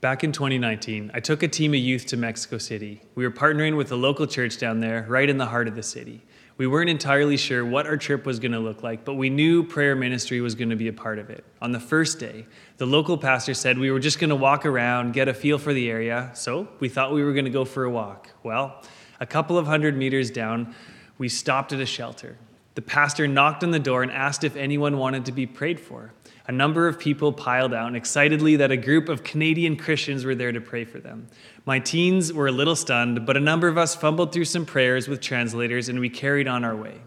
Back in 2019, I took a team of youth to Mexico City. We were partnering with a local church down there, right in the heart of the city. We weren't entirely sure what our trip was going to look like, but we knew prayer ministry was going to be a part of it. On the first day, the local pastor said we were just going to walk around, get a feel for the area, so we thought we were going to go for a walk. Well, a couple of hundred meters down, we stopped at a shelter. The pastor knocked on the door and asked if anyone wanted to be prayed for a number of people piled out excitedly that a group of Canadian Christians were there to pray for them. My teens were a little stunned, but a number of us fumbled through some prayers with translators and we carried on our way.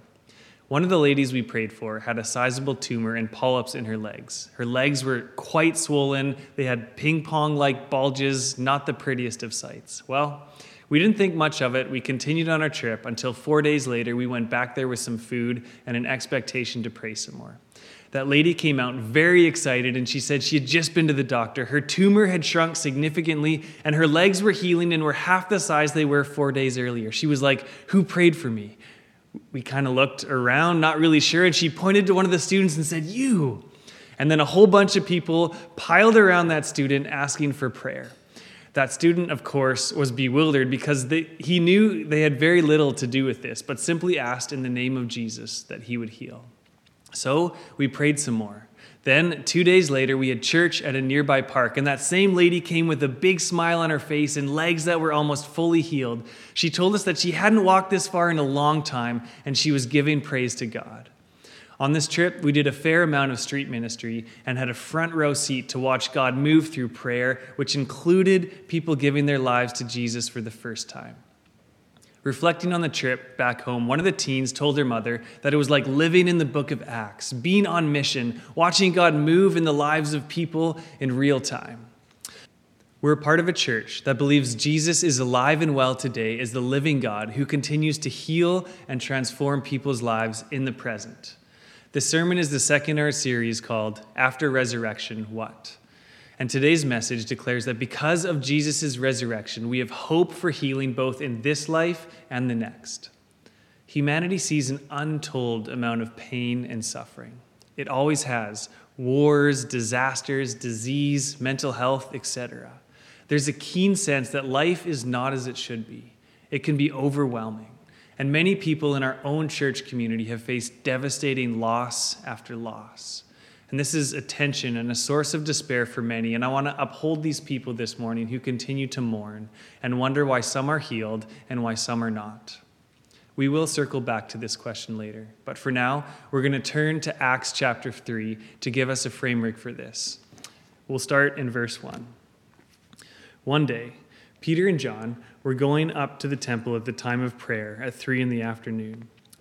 One of the ladies we prayed for had a sizable tumor and polyps in her legs. Her legs were quite swollen, they had ping pong like bulges, not the prettiest of sights. Well, we didn't think much of it. We continued on our trip until four days later, we went back there with some food and an expectation to pray some more that lady came out very excited and she said she had just been to the doctor. Her tumor had shrunk significantly and her legs were healing and were half the size they were four days earlier. She was like, Who prayed for me? We kind of looked around, not really sure, and she pointed to one of the students and said, You. And then a whole bunch of people piled around that student asking for prayer. That student, of course, was bewildered because they, he knew they had very little to do with this, but simply asked in the name of Jesus that he would heal. So we prayed some more. Then, two days later, we had church at a nearby park, and that same lady came with a big smile on her face and legs that were almost fully healed. She told us that she hadn't walked this far in a long time, and she was giving praise to God. On this trip, we did a fair amount of street ministry and had a front row seat to watch God move through prayer, which included people giving their lives to Jesus for the first time. Reflecting on the trip back home, one of the teens told her mother that it was like living in the book of Acts, being on mission, watching God move in the lives of people in real time. We're a part of a church that believes Jesus is alive and well today as the living God who continues to heal and transform people's lives in the present. The sermon is the second in our series called After Resurrection What? And today's message declares that because of Jesus' resurrection, we have hope for healing both in this life and the next. Humanity sees an untold amount of pain and suffering. It always has wars, disasters, disease, mental health, etc. There's a keen sense that life is not as it should be. It can be overwhelming. And many people in our own church community have faced devastating loss after loss. And this is a tension and a source of despair for many. And I want to uphold these people this morning who continue to mourn and wonder why some are healed and why some are not. We will circle back to this question later. But for now, we're going to turn to Acts chapter 3 to give us a framework for this. We'll start in verse 1. One day, Peter and John were going up to the temple at the time of prayer at 3 in the afternoon.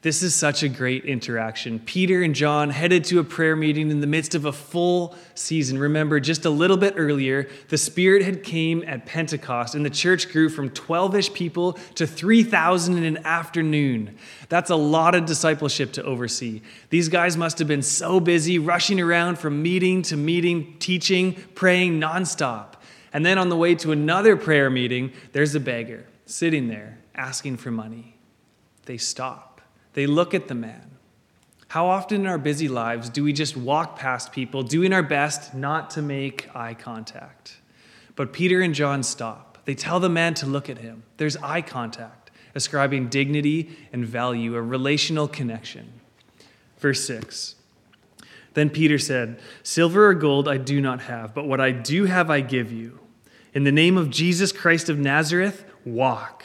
This is such a great interaction. Peter and John headed to a prayer meeting in the midst of a full season. Remember, just a little bit earlier, the Spirit had came at Pentecost, and the church grew from 12-ish people to 3,000 in an afternoon. That's a lot of discipleship to oversee. These guys must have been so busy, rushing around from meeting to meeting, teaching, praying nonstop. And then on the way to another prayer meeting, there's a beggar sitting there asking for money. They stop they look at the man. How often in our busy lives do we just walk past people, doing our best not to make eye contact? But Peter and John stop. They tell the man to look at him. There's eye contact, ascribing dignity and value, a relational connection. Verse 6 Then Peter said, Silver or gold I do not have, but what I do have I give you. In the name of Jesus Christ of Nazareth, walk.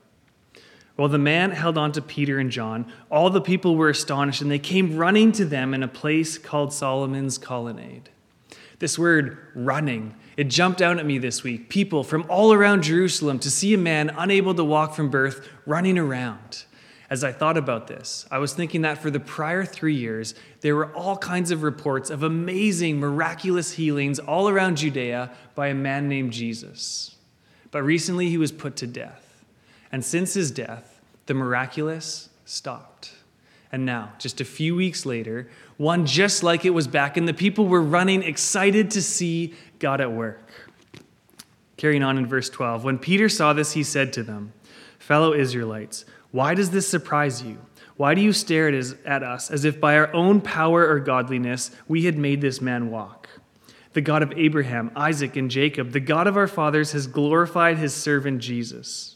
While the man held on to Peter and John, all the people were astonished, and they came running to them in a place called Solomon's Colonnade. This word, running, it jumped out at me this week. People from all around Jerusalem to see a man unable to walk from birth running around. As I thought about this, I was thinking that for the prior three years, there were all kinds of reports of amazing, miraculous healings all around Judea by a man named Jesus. But recently he was put to death. And since his death, the miraculous stopped. And now, just a few weeks later, one just like it was back, and the people were running, excited to see God at work. Carrying on in verse 12, when Peter saw this, he said to them, Fellow Israelites, why does this surprise you? Why do you stare at us as if by our own power or godliness we had made this man walk? The God of Abraham, Isaac, and Jacob, the God of our fathers, has glorified his servant Jesus.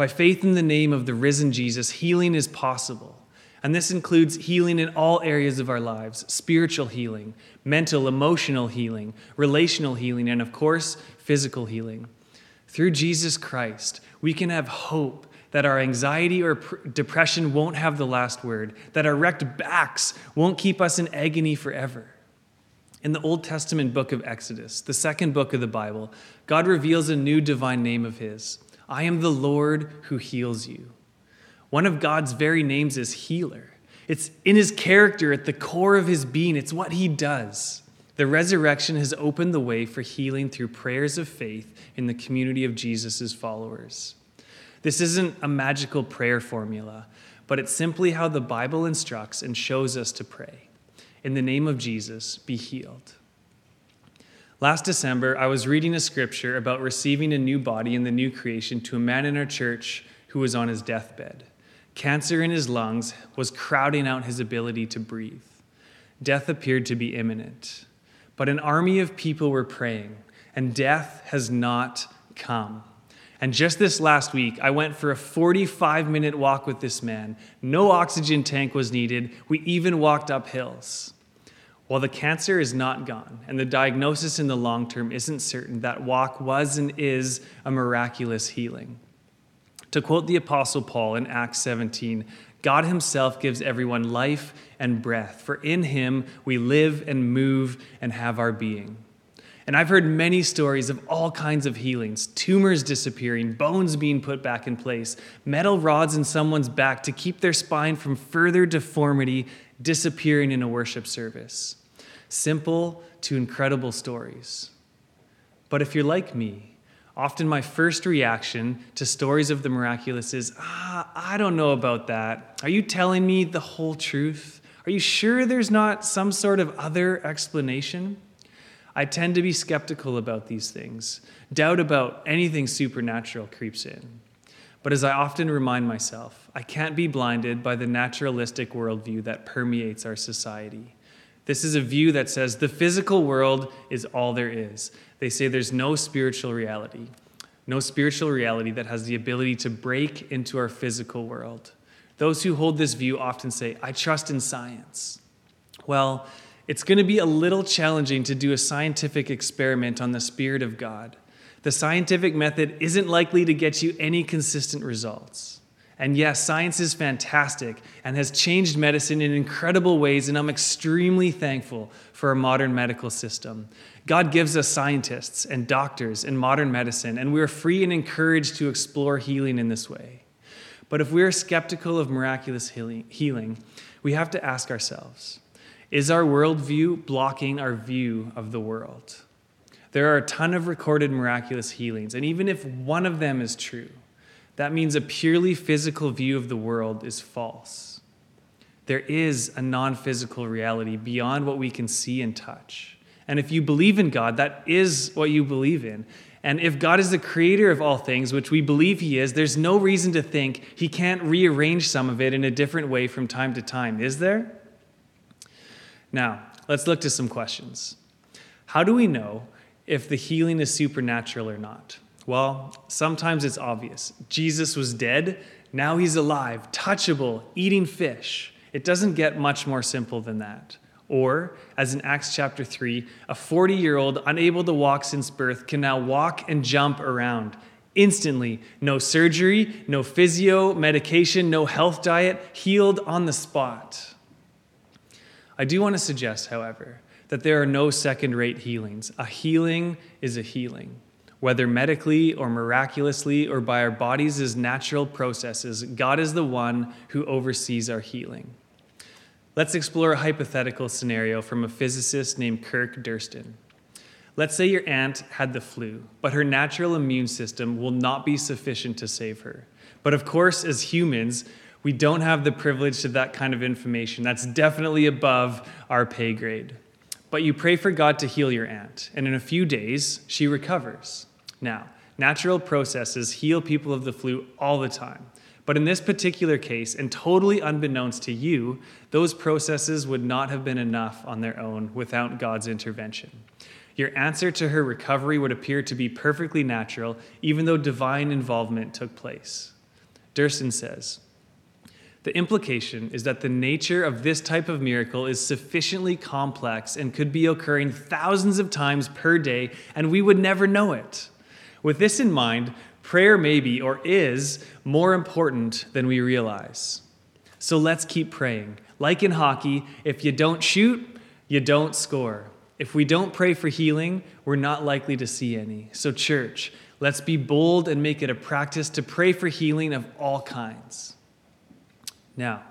By faith in the name of the risen Jesus, healing is possible. And this includes healing in all areas of our lives spiritual healing, mental, emotional healing, relational healing, and of course, physical healing. Through Jesus Christ, we can have hope that our anxiety or depression won't have the last word, that our wrecked backs won't keep us in agony forever. In the Old Testament book of Exodus, the second book of the Bible, God reveals a new divine name of His I am the Lord who heals you. One of God's very names is healer. It's in his character, at the core of his being, it's what he does. The resurrection has opened the way for healing through prayers of faith in the community of Jesus' followers. This isn't a magical prayer formula, but it's simply how the Bible instructs and shows us to pray. In the name of Jesus, be healed. Last December, I was reading a scripture about receiving a new body in the new creation to a man in our church who was on his deathbed. Cancer in his lungs was crowding out his ability to breathe. Death appeared to be imminent. But an army of people were praying, and death has not come. And just this last week, I went for a 45 minute walk with this man. No oxygen tank was needed. We even walked up hills. While the cancer is not gone and the diagnosis in the long term isn't certain, that walk was and is a miraculous healing. To quote the Apostle Paul in Acts 17, God Himself gives everyone life and breath, for in Him we live and move and have our being. And I've heard many stories of all kinds of healings tumors disappearing, bones being put back in place, metal rods in someone's back to keep their spine from further deformity disappearing in a worship service simple to incredible stories. But if you're like me, often my first reaction to stories of the miraculous is, ah, I don't know about that. Are you telling me the whole truth? Are you sure there's not some sort of other explanation? I tend to be skeptical about these things. Doubt about anything supernatural creeps in. But as I often remind myself, I can't be blinded by the naturalistic worldview that permeates our society. This is a view that says the physical world is all there is. They say there's no spiritual reality, no spiritual reality that has the ability to break into our physical world. Those who hold this view often say, I trust in science. Well, it's going to be a little challenging to do a scientific experiment on the Spirit of God. The scientific method isn't likely to get you any consistent results. And yes, science is fantastic and has changed medicine in incredible ways, and I'm extremely thankful for our modern medical system. God gives us scientists and doctors in modern medicine, and we're free and encouraged to explore healing in this way. But if we're skeptical of miraculous healing, we have to ask ourselves is our worldview blocking our view of the world? There are a ton of recorded miraculous healings, and even if one of them is true, that means a purely physical view of the world is false. There is a non physical reality beyond what we can see and touch. And if you believe in God, that is what you believe in. And if God is the creator of all things, which we believe he is, there's no reason to think he can't rearrange some of it in a different way from time to time, is there? Now, let's look to some questions. How do we know if the healing is supernatural or not? Well, sometimes it's obvious. Jesus was dead, now he's alive, touchable, eating fish. It doesn't get much more simple than that. Or, as in Acts chapter 3, a 40 year old unable to walk since birth can now walk and jump around instantly. No surgery, no physio, medication, no health diet, healed on the spot. I do want to suggest, however, that there are no second rate healings. A healing is a healing. Whether medically or miraculously or by our bodies' natural processes, God is the one who oversees our healing. Let's explore a hypothetical scenario from a physicist named Kirk Durston. Let's say your aunt had the flu, but her natural immune system will not be sufficient to save her. But of course, as humans, we don't have the privilege to that kind of information. That's definitely above our pay grade. But you pray for God to heal your aunt, and in a few days, she recovers. Now, natural processes heal people of the flu all the time. But in this particular case, and totally unbeknownst to you, those processes would not have been enough on their own without God's intervention. Your answer to her recovery would appear to be perfectly natural, even though divine involvement took place. Durston says, the implication is that the nature of this type of miracle is sufficiently complex and could be occurring thousands of times per day, and we would never know it. With this in mind, prayer may be or is more important than we realize. So let's keep praying. Like in hockey, if you don't shoot, you don't score. If we don't pray for healing, we're not likely to see any. So, church, let's be bold and make it a practice to pray for healing of all kinds. Now,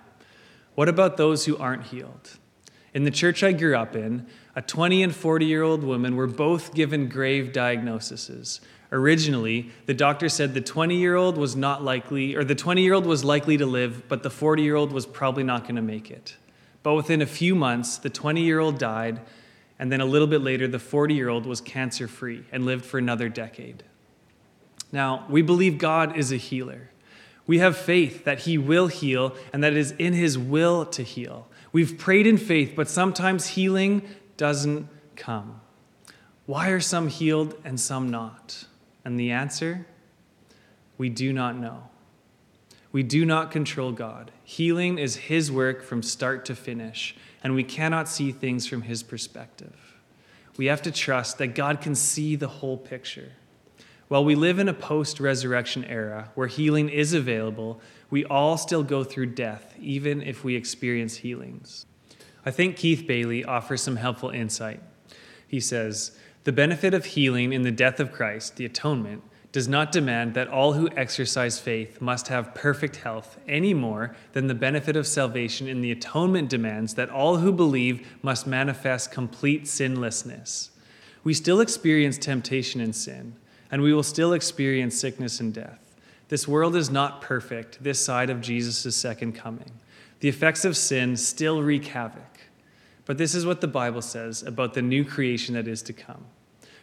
what about those who aren't healed? In the church I grew up in, a 20 and 40 year old woman were both given grave diagnoses Originally, the doctor said the 20 year old was not likely, or the 20 year old was likely to live, but the 40 year old was probably not going to make it. But within a few months, the 20 year old died, and then a little bit later, the 40 year old was cancer free and lived for another decade. Now, we believe God is a healer. We have faith that He will heal and that it is in His will to heal. We've prayed in faith, but sometimes healing doesn't come. Why are some healed and some not? And the answer? We do not know. We do not control God. Healing is His work from start to finish, and we cannot see things from His perspective. We have to trust that God can see the whole picture. While we live in a post resurrection era where healing is available, we all still go through death, even if we experience healings. I think Keith Bailey offers some helpful insight. He says, the benefit of healing in the death of Christ, the atonement, does not demand that all who exercise faith must have perfect health any more than the benefit of salvation in the atonement demands that all who believe must manifest complete sinlessness. We still experience temptation and sin, and we will still experience sickness and death. This world is not perfect this side of Jesus' second coming. The effects of sin still wreak havoc. But this is what the Bible says about the new creation that is to come.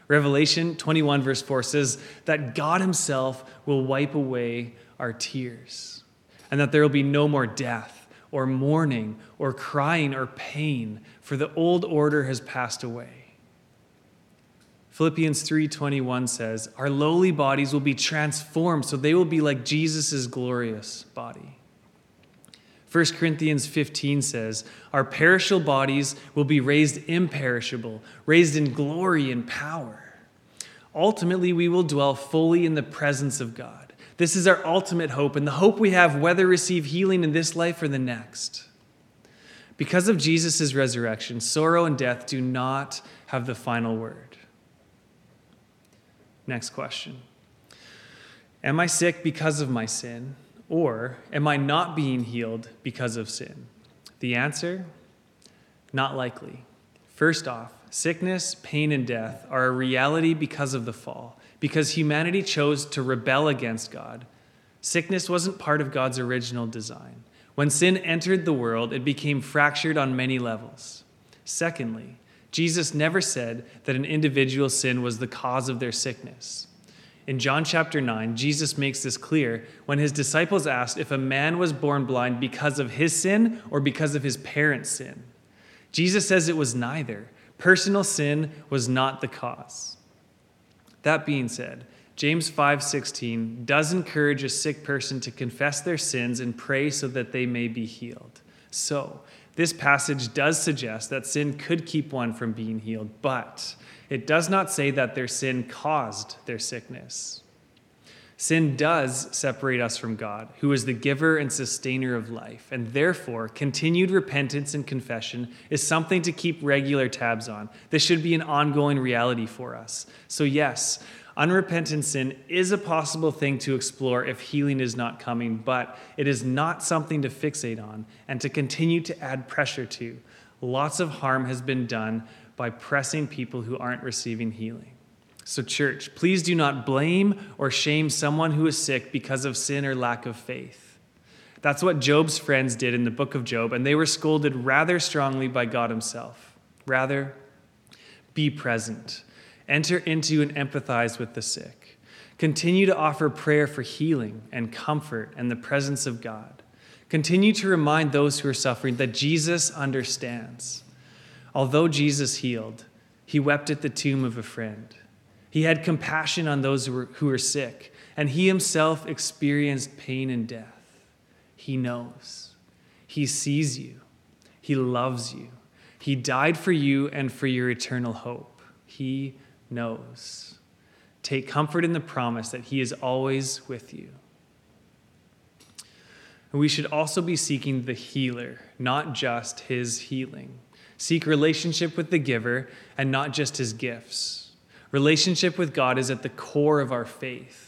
Revelation 21, verse 4 says that God Himself will wipe away our tears, and that there will be no more death, or mourning, or crying, or pain, for the old order has passed away. Philippians 3:21 says, "Our lowly bodies will be transformed so they will be like Jesus' glorious body." 1 Corinthians 15 says, Our perishable bodies will be raised imperishable, raised in glory and power. Ultimately, we will dwell fully in the presence of God. This is our ultimate hope, and the hope we have whether receive healing in this life or the next. Because of Jesus' resurrection, sorrow and death do not have the final word. Next question Am I sick because of my sin? Or am I not being healed because of sin? The answer not likely. First off, sickness, pain, and death are a reality because of the fall, because humanity chose to rebel against God. Sickness wasn't part of God's original design. When sin entered the world, it became fractured on many levels. Secondly, Jesus never said that an individual's sin was the cause of their sickness. In John chapter 9, Jesus makes this clear when his disciples asked if a man was born blind because of his sin or because of his parents' sin. Jesus says it was neither. Personal sin was not the cause. That being said, James 5:16 does encourage a sick person to confess their sins and pray so that they may be healed. So, this passage does suggest that sin could keep one from being healed, but it does not say that their sin caused their sickness. Sin does separate us from God, who is the giver and sustainer of life, and therefore, continued repentance and confession is something to keep regular tabs on. This should be an ongoing reality for us. So, yes, unrepentant sin is a possible thing to explore if healing is not coming, but it is not something to fixate on and to continue to add pressure to. Lots of harm has been done by pressing people who aren't receiving healing. So, church, please do not blame or shame someone who is sick because of sin or lack of faith. That's what Job's friends did in the book of Job, and they were scolded rather strongly by God Himself. Rather, be present, enter into and empathize with the sick. Continue to offer prayer for healing and comfort and the presence of God. Continue to remind those who are suffering that Jesus understands. Although Jesus healed, he wept at the tomb of a friend. He had compassion on those who were, who were sick, and he himself experienced pain and death. He knows. He sees you. He loves you. He died for you and for your eternal hope. He knows. Take comfort in the promise that He is always with you. We should also be seeking the healer, not just His healing. Seek relationship with the giver and not just His gifts. Relationship with God is at the core of our faith.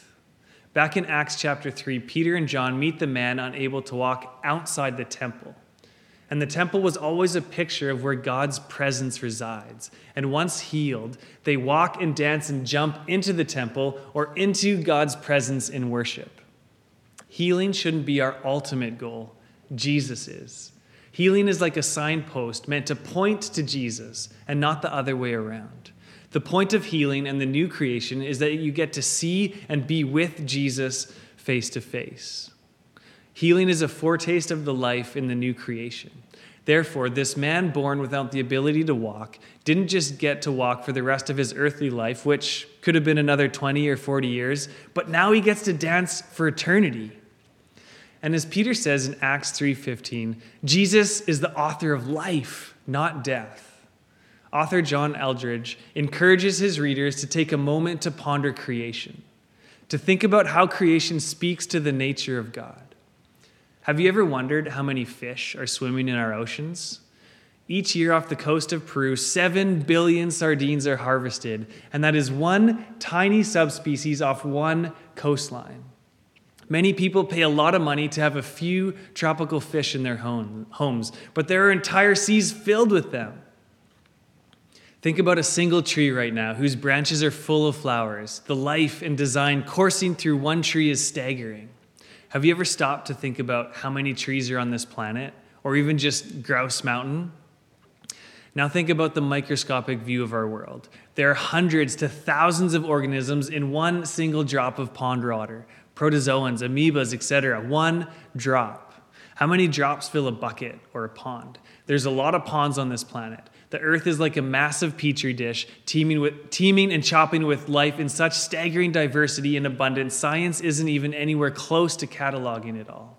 Back in Acts chapter 3, Peter and John meet the man unable to walk outside the temple. And the temple was always a picture of where God's presence resides. And once healed, they walk and dance and jump into the temple or into God's presence in worship. Healing shouldn't be our ultimate goal, Jesus is. Healing is like a signpost meant to point to Jesus and not the other way around. The point of healing and the new creation is that you get to see and be with Jesus face to face. Healing is a foretaste of the life in the new creation. Therefore, this man born without the ability to walk didn't just get to walk for the rest of his earthly life, which could have been another 20 or 40 years, but now he gets to dance for eternity. And as Peter says in Acts 3:15, Jesus is the author of life, not death. Author John Eldredge encourages his readers to take a moment to ponder creation, to think about how creation speaks to the nature of God. Have you ever wondered how many fish are swimming in our oceans? Each year off the coast of Peru, 7 billion sardines are harvested, and that is one tiny subspecies off one coastline. Many people pay a lot of money to have a few tropical fish in their home, homes, but there are entire seas filled with them. Think about a single tree right now whose branches are full of flowers. The life and design coursing through one tree is staggering. Have you ever stopped to think about how many trees are on this planet, or even just Grouse Mountain? Now think about the microscopic view of our world. There are hundreds to thousands of organisms in one single drop of pond water protozoans, amoebas, etc. One drop. How many drops fill a bucket or a pond? There's a lot of ponds on this planet. The earth is like a massive petri dish, teeming, with, teeming and chopping with life in such staggering diversity and abundance, science isn't even anywhere close to cataloging it all.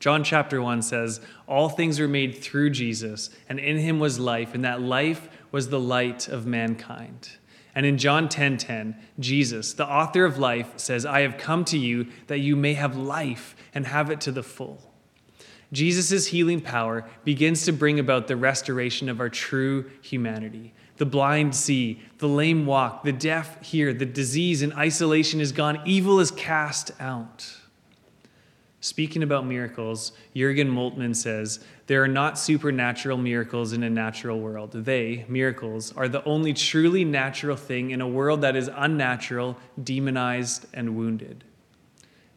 John chapter 1 says, All things were made through Jesus, and in him was life, and that life was the light of mankind. And in John 10:10, 10, 10, Jesus, the author of life, says, I have come to you that you may have life and have it to the full. Jesus' healing power begins to bring about the restoration of our true humanity. The blind see, the lame walk, the deaf hear, the disease and isolation is gone, evil is cast out. Speaking about miracles, Jurgen Moltmann says, There are not supernatural miracles in a natural world. They, miracles, are the only truly natural thing in a world that is unnatural, demonized, and wounded.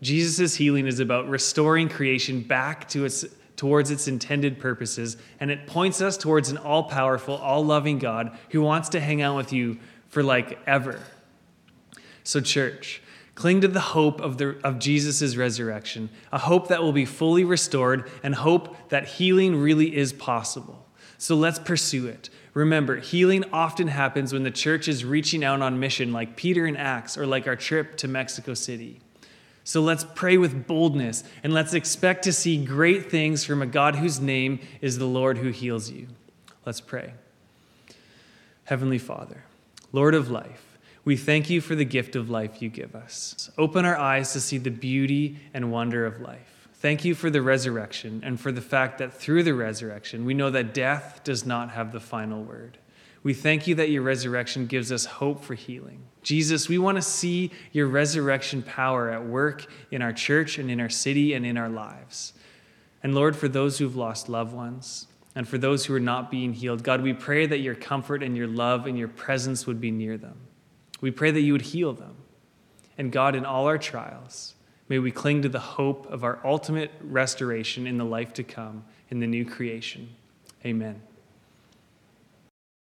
Jesus' healing is about restoring creation back to its, towards its intended purposes, and it points us towards an all powerful, all loving God who wants to hang out with you for like ever. So, church, cling to the hope of, of Jesus' resurrection, a hope that will be fully restored, and hope that healing really is possible. So, let's pursue it. Remember, healing often happens when the church is reaching out on mission, like Peter in Acts, or like our trip to Mexico City. So let's pray with boldness and let's expect to see great things from a God whose name is the Lord who heals you. Let's pray. Heavenly Father, Lord of life, we thank you for the gift of life you give us. Open our eyes to see the beauty and wonder of life. Thank you for the resurrection and for the fact that through the resurrection, we know that death does not have the final word. We thank you that your resurrection gives us hope for healing. Jesus, we want to see your resurrection power at work in our church and in our city and in our lives. And Lord, for those who've lost loved ones and for those who are not being healed, God, we pray that your comfort and your love and your presence would be near them. We pray that you would heal them. And God, in all our trials, may we cling to the hope of our ultimate restoration in the life to come, in the new creation. Amen.